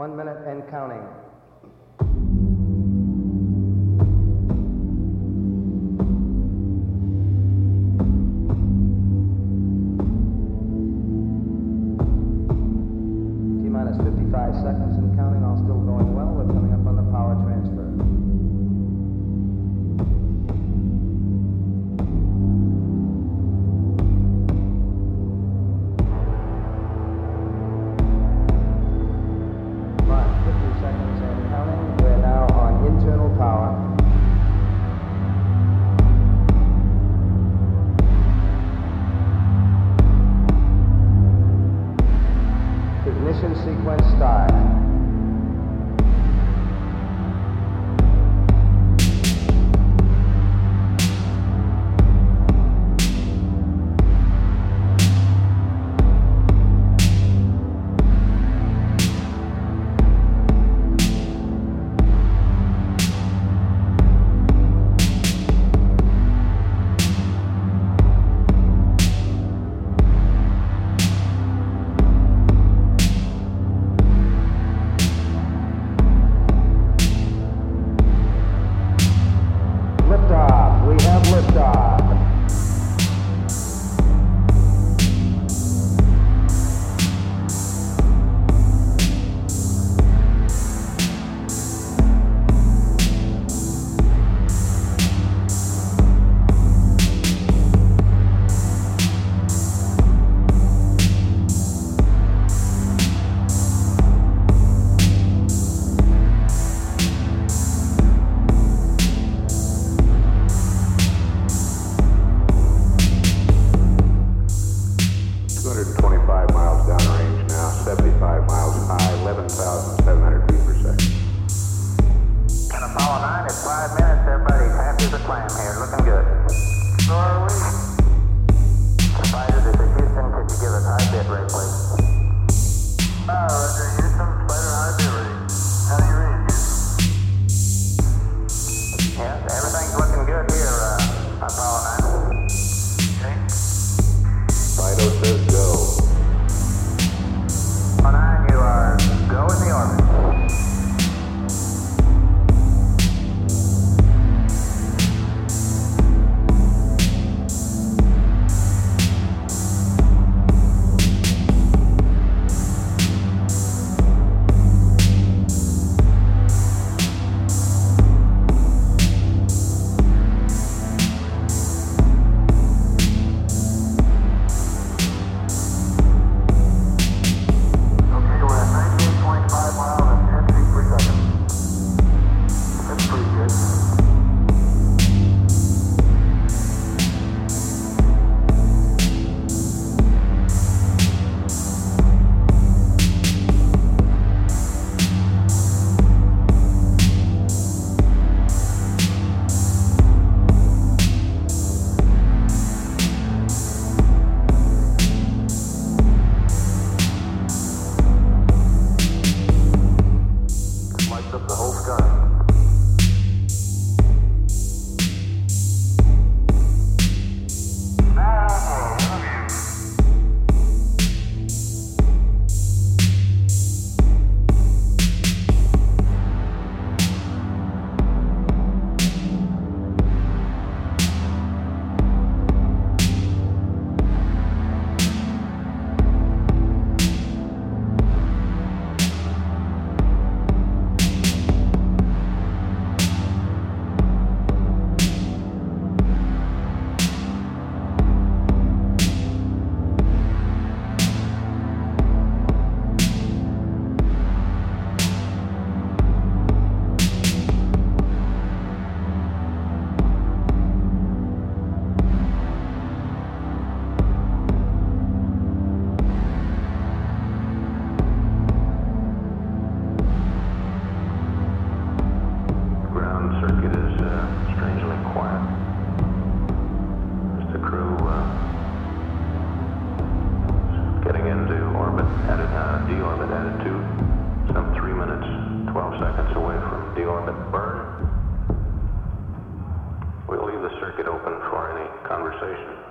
One minute and counting. slam here, looking good. at a uh, deorbit attitude, some 3 minutes, 12 seconds away from deorbit burn. We'll leave the circuit open for any conversation.